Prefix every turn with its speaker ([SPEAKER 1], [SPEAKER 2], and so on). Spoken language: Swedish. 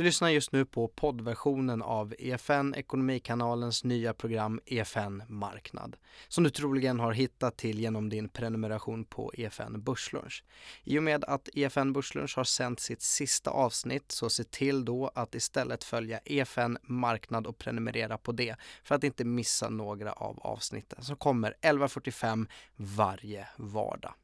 [SPEAKER 1] Du lyssnar just nu på poddversionen av EFN Ekonomikanalens nya program EFN Marknad som du troligen har hittat till genom din prenumeration på EFN Börslunch. I och med att EFN Börslunch har sänt sitt sista avsnitt så se till då att istället följa EFN Marknad och prenumerera på det för att inte missa några av avsnitten som kommer 11.45 varje vardag.